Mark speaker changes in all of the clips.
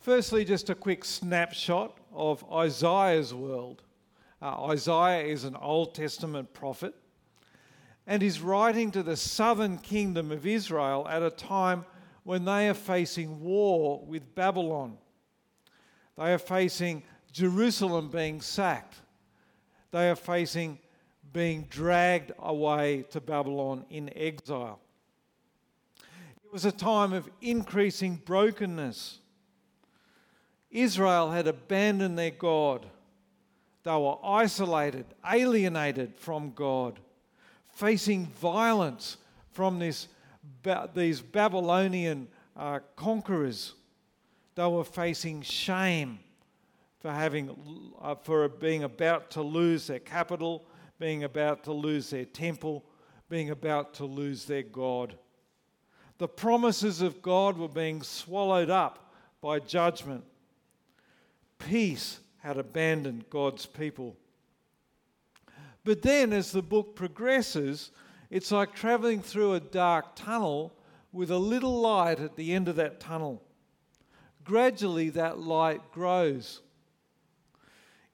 Speaker 1: Firstly, just a quick snapshot of Isaiah's world. Uh, Isaiah is an Old Testament prophet and he's writing to the southern kingdom of Israel at a time when they are facing war with Babylon. They are facing Jerusalem being sacked. They are facing being dragged away to Babylon in exile. It was a time of increasing brokenness. Israel had abandoned their God. They were isolated, alienated from God, facing violence from this, these Babylonian uh, conquerors. They were facing shame for, having, uh, for being about to lose their capital, being about to lose their temple, being about to lose their God. The promises of God were being swallowed up by judgment. Peace had abandoned God's people. But then, as the book progresses, it's like traveling through a dark tunnel with a little light at the end of that tunnel. Gradually, that light grows.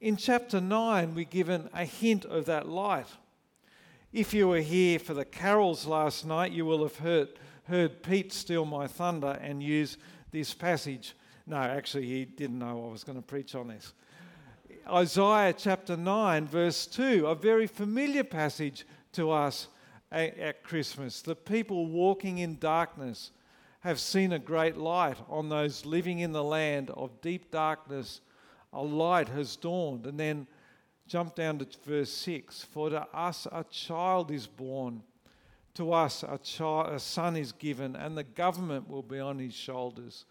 Speaker 1: In chapter 9, we're given a hint of that light. If you were here for the carols last night, you will have heard heard Pete steal my thunder and use this passage. No, actually, he didn't know I was going to preach on this. Isaiah chapter 9, verse 2, a very familiar passage to us at Christmas. The people walking in darkness have seen a great light. On those living in the land of deep darkness, a light has dawned. And then jump down to verse 6 For to us a child is born to us a, a son is given, and the government will be on his shoulders.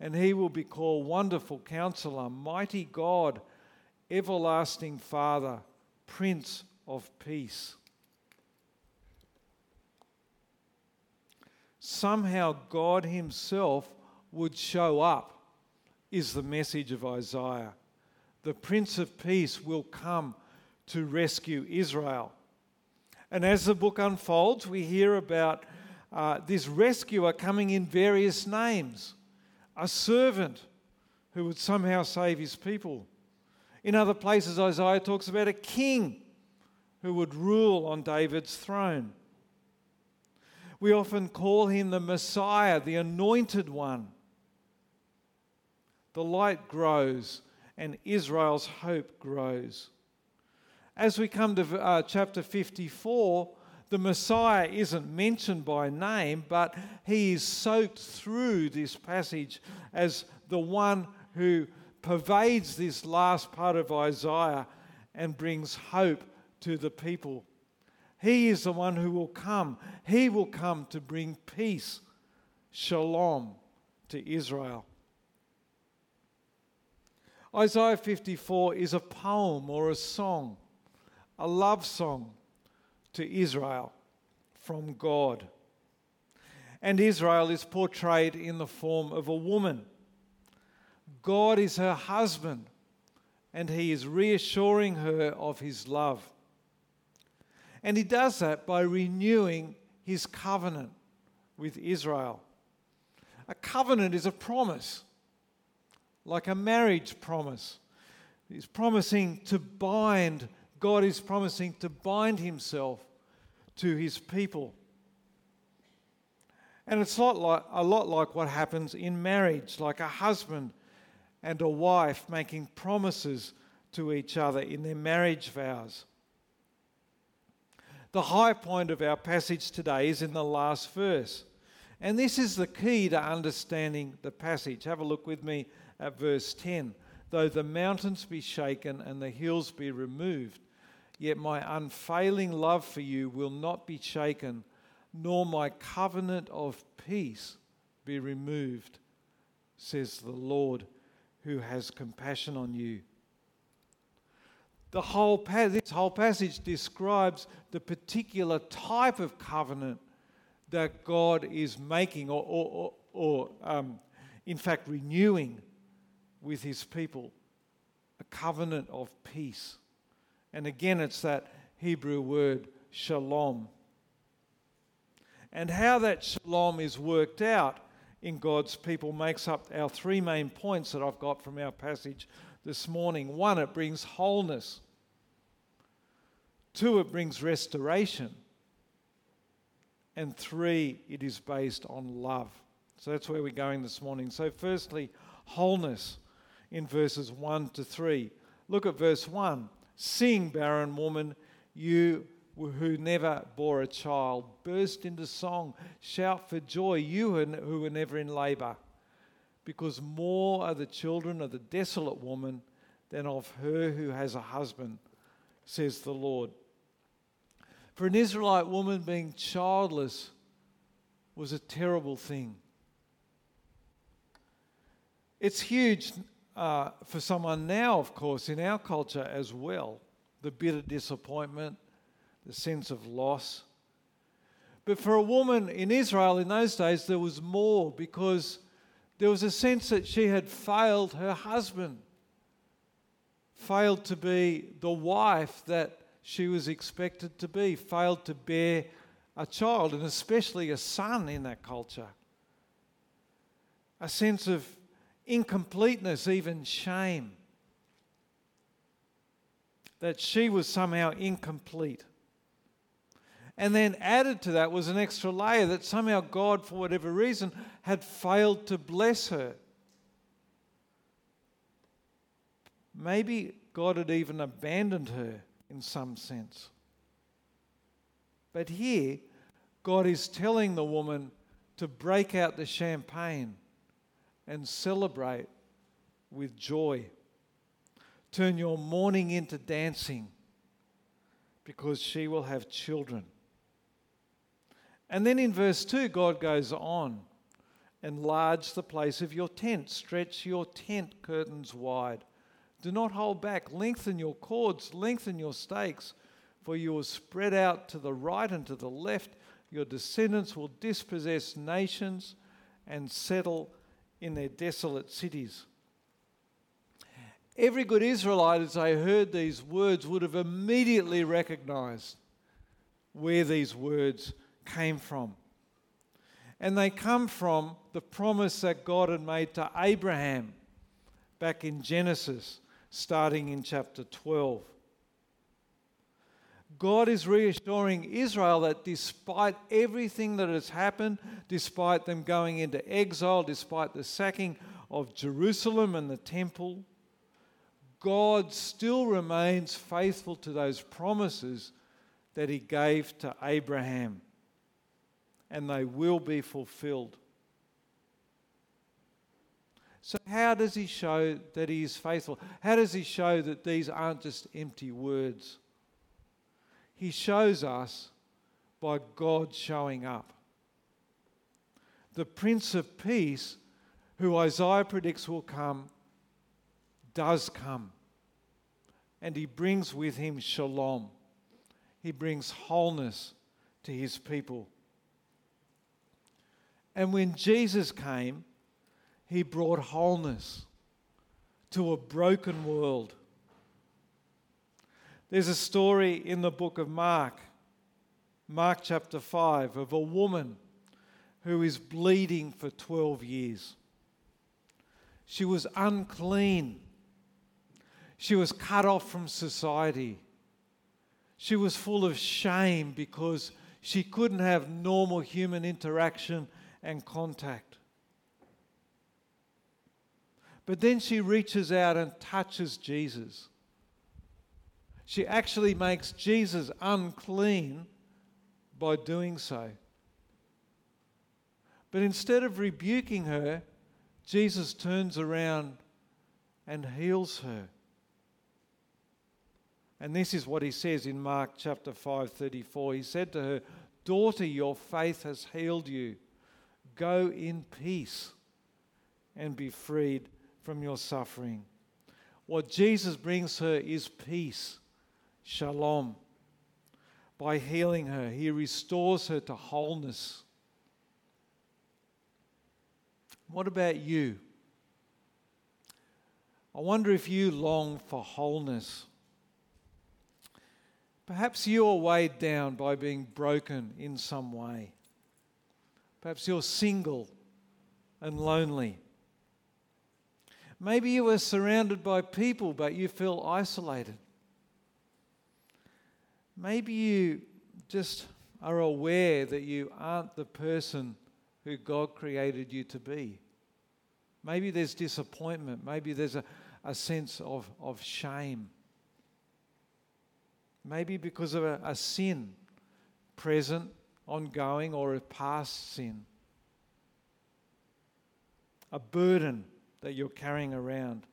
Speaker 1: And he will be called Wonderful Counselor, Mighty God, Everlasting Father, Prince of Peace. Somehow God Himself would show up, is the message of Isaiah. The Prince of Peace will come to rescue Israel. And as the book unfolds, we hear about uh, this rescuer coming in various names a servant who would somehow save his people. In other places, Isaiah talks about a king who would rule on David's throne. We often call him the Messiah, the anointed one. The light grows and Israel's hope grows. As we come to uh, chapter 54, the Messiah isn't mentioned by name, but he is soaked through this passage as the one who pervades this last part of Isaiah and brings hope to the people. He is the one who will come. He will come to bring peace, shalom, to Israel. Isaiah 54 is a poem or a song a love song to Israel from God. And Israel is portrayed in the form of a woman. God is her husband, and he is reassuring her of his love. And he does that by renewing his covenant with Israel. A covenant is a promise, like a marriage promise. He's promising to bind God is promising to bind himself to his people. And it's a lot, like, a lot like what happens in marriage, like a husband and a wife making promises to each other in their marriage vows. The high point of our passage today is in the last verse. And this is the key to understanding the passage. Have a look with me at verse 10. Though the mountains be shaken and the hills be removed, Yet my unfailing love for you will not be shaken, nor my covenant of peace be removed, says the Lord who has compassion on you. The whole, this whole passage describes the particular type of covenant that God is making, or, or, or um, in fact, renewing with his people a covenant of peace. And again, it's that Hebrew word shalom. And how that shalom is worked out in God's people makes up our three main points that I've got from our passage this morning. One, it brings wholeness. Two, it brings restoration. And three, it is based on love. So that's where we're going this morning. So, firstly, wholeness in verses 1 to 3. Look at verse 1. Sing, barren woman, you who never bore a child, burst into song, shout for joy, you who were never in labour, because more are the children of the desolate woman than of her who has a husband, says the Lord. For an Israelite woman, being childless was a terrible thing. It's huge uh, for someone now, of course, in our culture as well. The bitter disappointment, the sense of loss. But for a woman in Israel in those days, there was more because there was a sense that she had failed her husband, failed to be the wife that she was expected to be, failed to bear a child, and especially a son in that culture. A sense of incompleteness, even shame, that she was somehow incomplete. And then added to that was an extra layer that somehow God, for whatever reason, had failed to bless her. Maybe God had even abandoned her in some sense. But here, God is telling the woman to break out the champagne and celebrate with joy. Turn your mourning into dancing because she will have children. And then in verse 2, God goes on enlarge the place of your tent, stretch your tent curtains wide. Do not hold back, lengthen your cords, lengthen your stakes, for you will spread out to the right and to the left. Your descendants will dispossess nations and settle in their desolate cities. Every good Israelite, as they heard these words, would have immediately recognized where these words came from. And they come from the promise that God had made to Abraham back in Genesis, starting in chapter 12. God is reassuring Israel that despite everything that has happened, despite them going into exile, despite the sacking of Jerusalem and the temple, God still remains faithful to those promises that He gave to Abraham and they will be fulfilled. So, how does he show that he is faithful? How does he show that these aren't just empty words? He shows us by God showing up. The Prince of Peace, who Isaiah predicts will come, does come. And he brings with him shalom. He brings wholeness to his people. And when Jesus came, he brought wholeness to a broken world. There's a story in the book of Mark, Mark chapter 5, of a woman who is bleeding for 12 years. She was unclean. She was cut off from society. She was full of shame because she couldn't have normal human interaction and contact. But then she reaches out and touches Jesus. She actually makes Jesus unclean by doing so. But instead of rebuking her, Jesus turns around and heals her. And this is what he says in Mark chapter 5:34. He said to her, "Daughter, your faith has healed you. Go in peace and be freed from your suffering. What Jesus brings her is peace, shalom. By healing her, he restores her to wholeness. What about you? I wonder if you long for wholeness. Perhaps you are weighed down by being broken in some way. Perhaps you're single and lonely. Maybe you are surrounded by people, but you feel isolated. Maybe you just are aware that you aren't the person who God created you to be. Maybe there's disappointment. Maybe there's a, a sense of, of shame. Maybe because of a, a sin, present, ongoing, or a past sin. A burden that you're carrying around.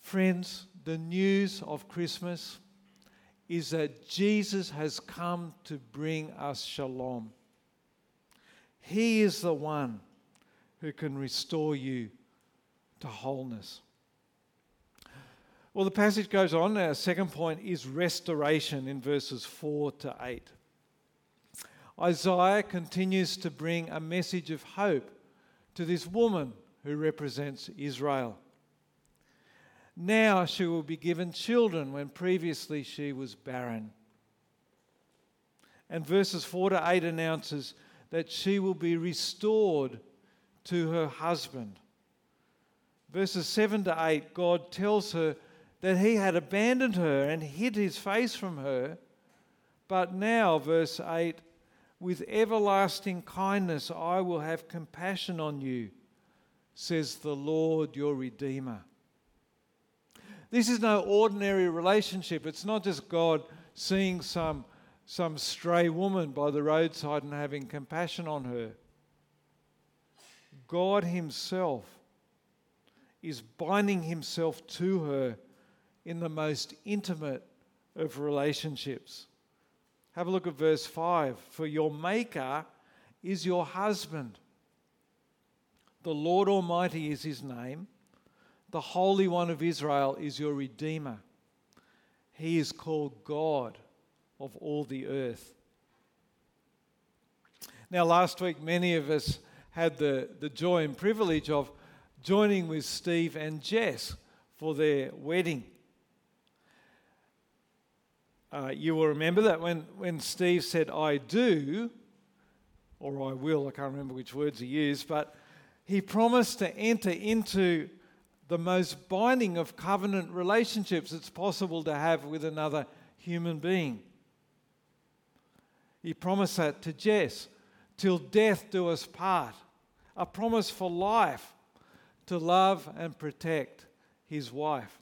Speaker 1: Friends, the news of Christmas is that Jesus has come to bring us shalom. He is the one who can restore you to wholeness. Well, the passage goes on. Our second point is restoration in verses 4 to 8. Isaiah continues to bring a message of hope to this woman who represents Israel. Now she will be given children when previously she was barren. And verses 4 to 8 announces that she will be restored to her husband. Verses 7 to 8, God tells her that he had abandoned her and hid his face from her. But now, verse 8, with everlasting kindness I will have compassion on you, says the Lord your Redeemer. This is no ordinary relationship. It's not just God seeing some, some stray woman by the roadside and having compassion on her. God Himself is binding Himself to her in the most intimate of relationships. Have a look at verse 5. For your Maker is your husband. The Lord Almighty is his name. The Holy One of Israel is your Redeemer. He is called God of all the earth. Now, last week, many of us had the, the joy and privilege of joining with Steve and Jess for their wedding. Uh, you will remember that when, when Steve said, I do, or I will, I can't remember which words he used, but he promised to enter into the most binding of covenant relationships it's possible to have with another human being. He promised that to Jess, till death do us part, a promise for life to love and protect his wife.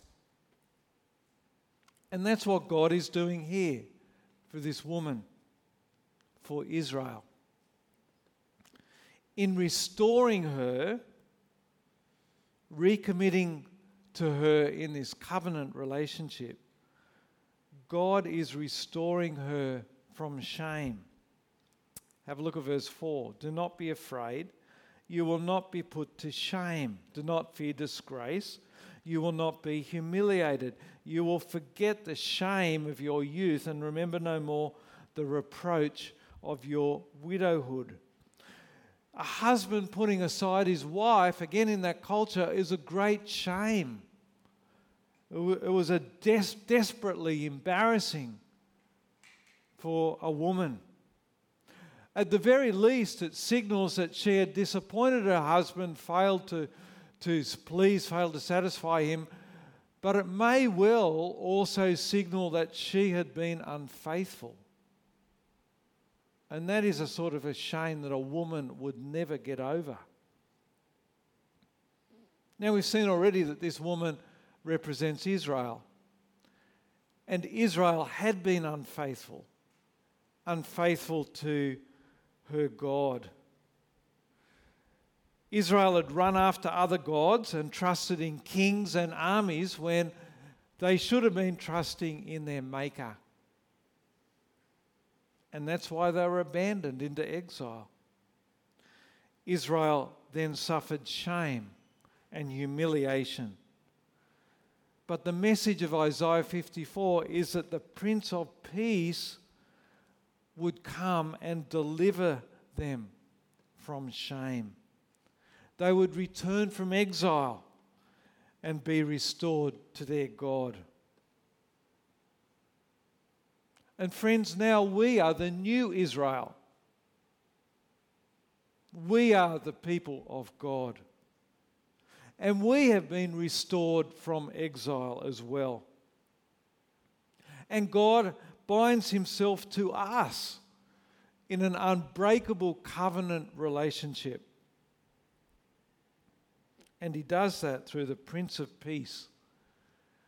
Speaker 1: And that's what God is doing here for this woman, for Israel. In restoring her, recommitting to her in this covenant relationship, God is restoring her from shame. Have a look at verse 4. Do not be afraid. You will not be put to shame. Do not fear disgrace. You will not be humiliated. You will forget the shame of your youth and remember no more the reproach of your widowhood. A husband putting aside his wife, again in that culture, is a great shame. It was a des- desperately embarrassing for a woman. At the very least, it signals that she had disappointed her husband, failed to to please failed to satisfy him, but it may well also signal that she had been unfaithful. And that is a sort of a shame that a woman would never get over. Now, we've seen already that this woman represents Israel. And Israel had been unfaithful, unfaithful to her God. Israel had run after other gods and trusted in kings and armies when they should have been trusting in their Maker. And that's why they were abandoned into exile. Israel then suffered shame and humiliation. But the message of Isaiah 54 is that the Prince of Peace would come and deliver them from shame they would return from exile and be restored to their God. And friends, now we are the new Israel. We are the people of God. And we have been restored from exile as well. And God binds himself to us in an unbreakable covenant relationship. And he does that through the Prince of Peace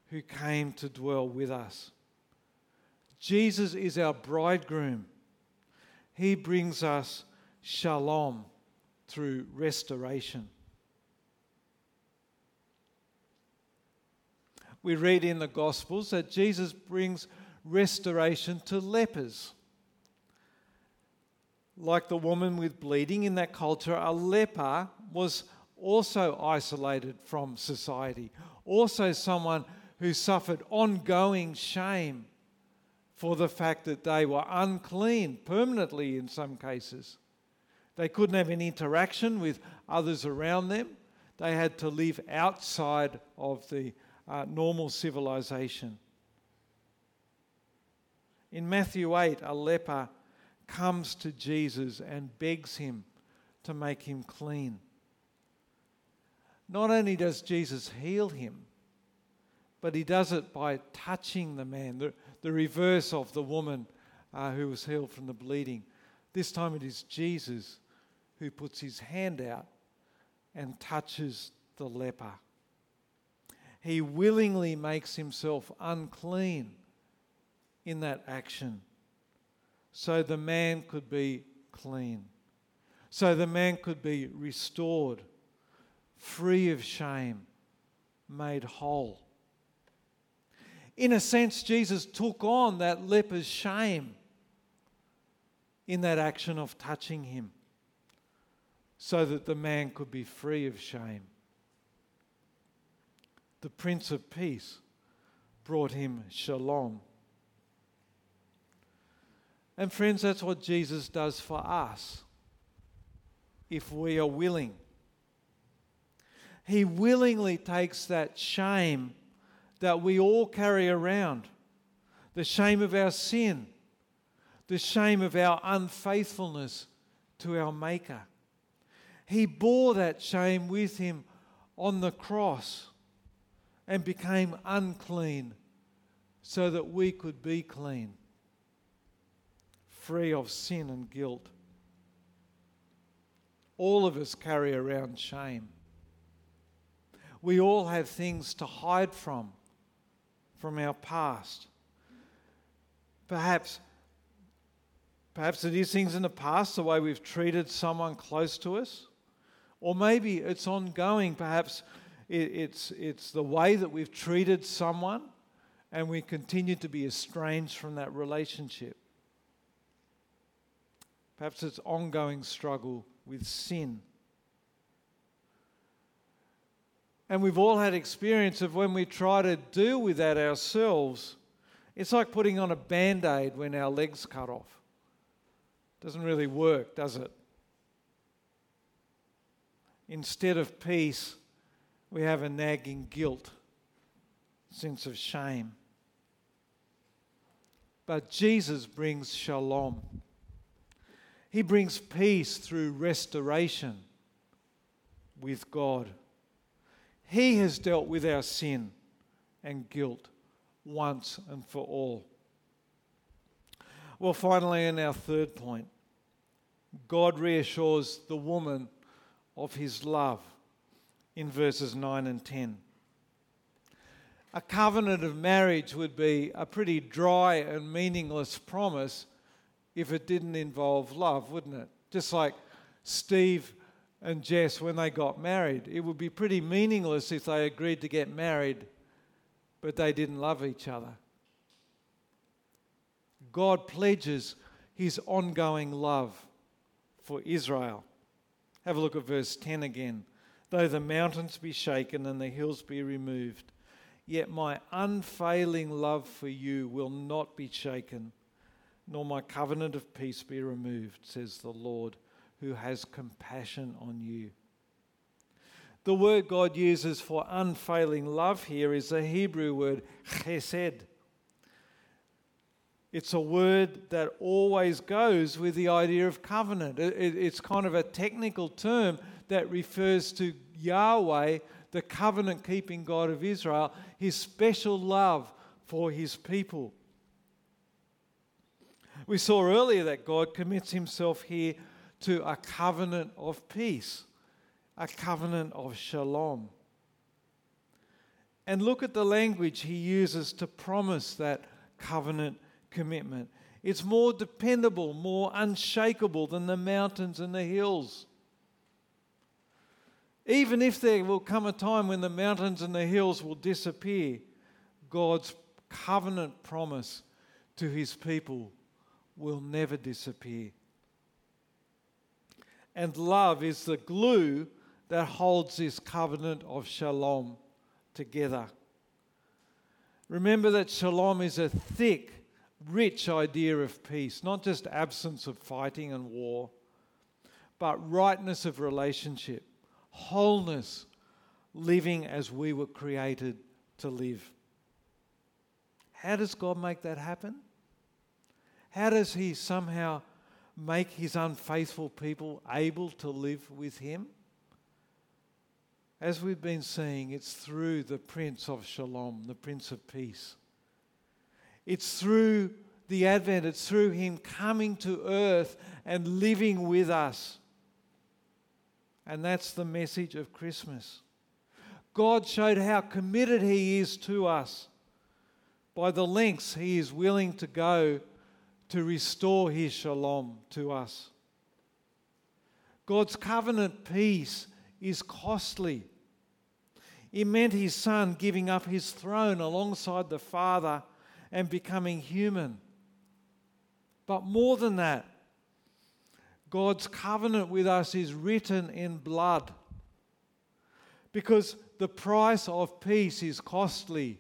Speaker 1: who came to dwell with us. Jesus is our bridegroom. He brings us shalom through restoration. We read in the Gospels that Jesus brings restoration to lepers. Like the woman with bleeding in that culture, a leper was also isolated from society, also someone who suffered ongoing shame for the fact that they were unclean permanently in some cases. They couldn't have any interaction with others around them. They had to live outside of the uh, normal civilization. In Matthew 8, a leper comes to Jesus and begs him to make him clean. Not only does Jesus heal him, but he does it by touching the man, the, the reverse of the woman uh, who was healed from the bleeding. This time it is Jesus who puts his hand out and touches the leper. He willingly makes himself unclean in that action so the man could be clean, so the man could be restored, free of shame, made whole. In a sense, Jesus took on that leper's shame in that action of touching him so that the man could be free of shame. The Prince of Peace brought him shalom. And friends, that's what Jesus does for us if we are willing. He willingly takes that shame that we all carry around the shame of our sin, the shame of our unfaithfulness to our Maker. He bore that shame with him on the cross and became unclean so that we could be clean, free of sin and guilt. All of us carry around shame. We all have things to hide from, from our past. Perhaps, perhaps it is things in the past, the way we've treated someone close to us. Or maybe it's ongoing, perhaps it's, it's the way that we've treated someone and we continue to be estranged from that relationship. Perhaps it's ongoing struggle with sin. And we've all had experience of when we try to deal with that ourselves, it's like putting on a band aid when our leg's cut off. Doesn't really work, does it? Instead of peace, we have a nagging guilt, sense of shame. But Jesus brings shalom. He brings peace through restoration with God. He has dealt with our sin and guilt once and for all. Well, finally, in our third point, God reassures the woman of his love in verses 9 and 10. A covenant of marriage would be a pretty dry and meaningless promise if it didn't involve love, wouldn't it? Just like Steve and Jess when they got married. It would be pretty meaningless if they agreed to get married but they didn't love each other. God pledges his ongoing love for Israel. Have a look at verse 10 again. Though the mountains be shaken and the hills be removed, yet my unfailing love for you will not be shaken, nor my covenant of peace be removed, says the Lord, who has compassion on you. The word God uses for unfailing love here is the Hebrew word chesed. It's a word that always goes with the idea of covenant. It's kind of a technical term that refers to Yahweh, the covenant keeping God of Israel, his special love for his people. We saw earlier that God commits himself here to a covenant of peace, a covenant of shalom. And look at the language he uses to promise that covenant commitment. It's more dependable, more unshakable than the mountains and the hills. Even if there will come a time when the mountains and the hills will disappear, God's covenant promise to his people will never disappear. And love is the glue that holds this covenant of shalom together. Remember that shalom is a thick, rich idea of peace, not just absence of fighting and war, but rightness of relationship, wholeness, living as we were created to live. How does God make that happen? How does He somehow make His unfaithful people able to live with Him? As we've been seeing, it's through the Prince of Shalom, the Prince of Peace. It's through the Advent, it's through Him coming to earth and living with us. And that's the message of Christmas. God showed how committed He is to us by the lengths He is willing to go to restore His shalom to us. God's covenant peace is costly. It meant His Son giving up His throne alongside the Father and becoming human. But more than that, God's covenant with us is written in blood. Because the price of peace is costly.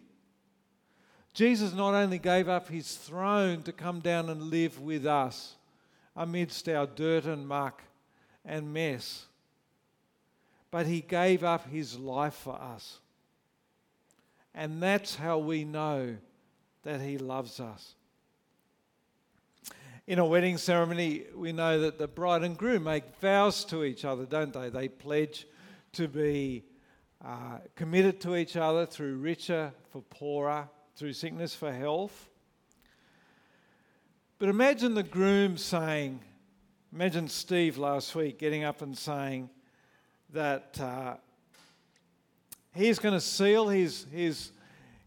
Speaker 1: Jesus not only gave up his throne to come down and live with us amidst our dirt and muck and mess, but he gave up his life for us. And that's how we know that He loves us. In a wedding ceremony, we know that the bride and groom make vows to each other, don't they? They pledge to be uh, committed to each other through richer for poorer, through sickness for health. But imagine the groom saying, imagine Steve last week getting up and saying that uh, he's going to seal his, his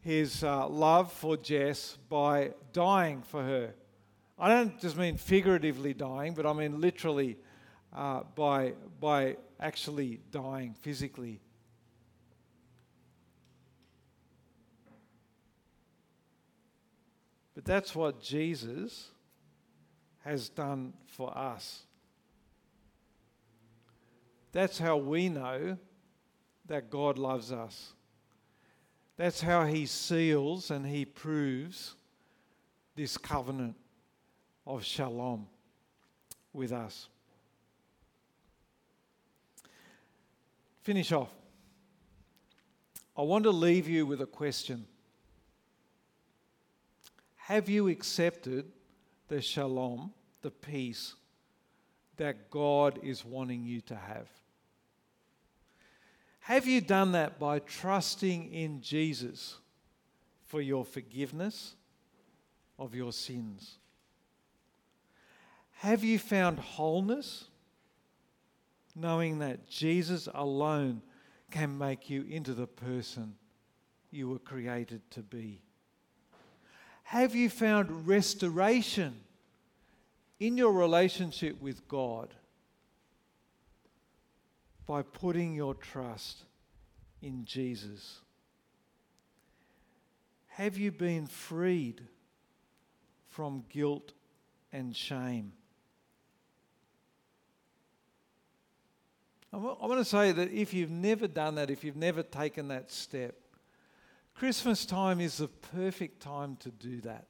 Speaker 1: his uh, love for Jess by dying for her. I don't just mean figuratively dying, but I mean literally uh, by, by actually dying physically. But that's what Jesus has done for us. That's how we know that God loves us. That's how he seals and he proves this covenant of shalom with us. Finish off. I want to leave you with a question. Have you accepted the shalom, the peace that God is wanting you to have? Have you done that by trusting in Jesus for your forgiveness of your sins? Have you found wholeness knowing that Jesus alone can make you into the person you were created to be? Have you found restoration in your relationship with God? by putting your trust in Jesus? Have you been freed from guilt and shame? I want to say that if you've never done that, if you've never taken that step, Christmas time is the perfect time to do that.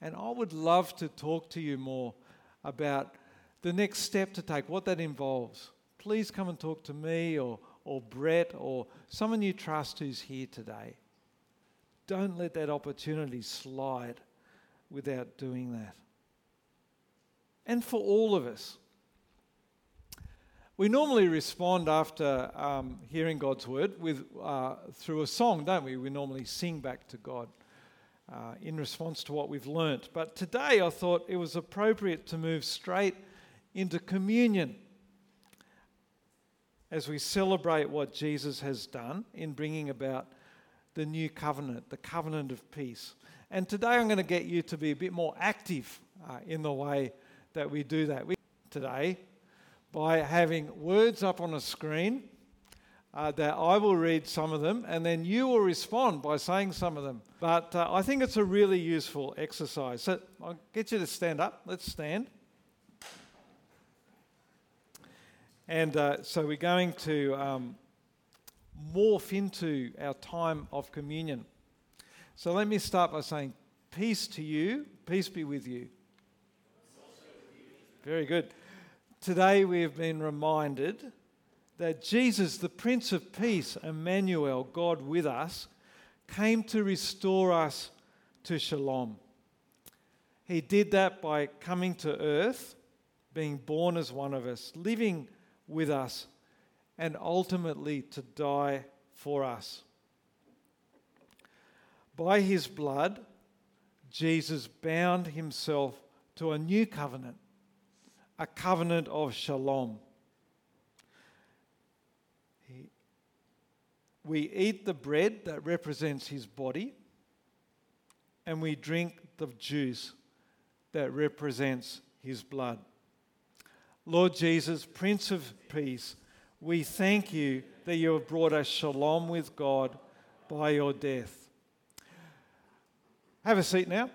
Speaker 1: And I would love to talk to you more about the next step to take, what that involves please come and talk to me or, or Brett or someone you trust who's here today. Don't let that opportunity slide without doing that. And for all of us. We normally respond after um, hearing God's word with, uh, through a song, don't we? We normally sing back to God uh, in response to what we've learnt. But today I thought it was appropriate to move straight into communion as we celebrate what Jesus has done in bringing about the new covenant, the covenant of peace. And today I'm going to get you to be a bit more active uh, in the way that we do that. We, today, by having words up on a screen uh, that I will read some of them and then you will respond by saying some of them. But uh, I think it's a really useful exercise. So I'll get you to stand up. Let's stand. And uh, so we're going to um, morph into our time of communion. So let me start by saying, Peace to you, peace be with you. Very good. Today we have been reminded that Jesus, the Prince of Peace, Emmanuel, God with us, came to restore us to shalom. He did that by coming to earth, being born as one of us, living with us, and ultimately to die for us. By his blood, Jesus bound himself to a new covenant a covenant of shalom. We eat the bread that represents his body, and we drink the juice that represents his blood. Lord Jesus, Prince of Peace, we thank you that you have brought us shalom with God by your death. Have a seat now.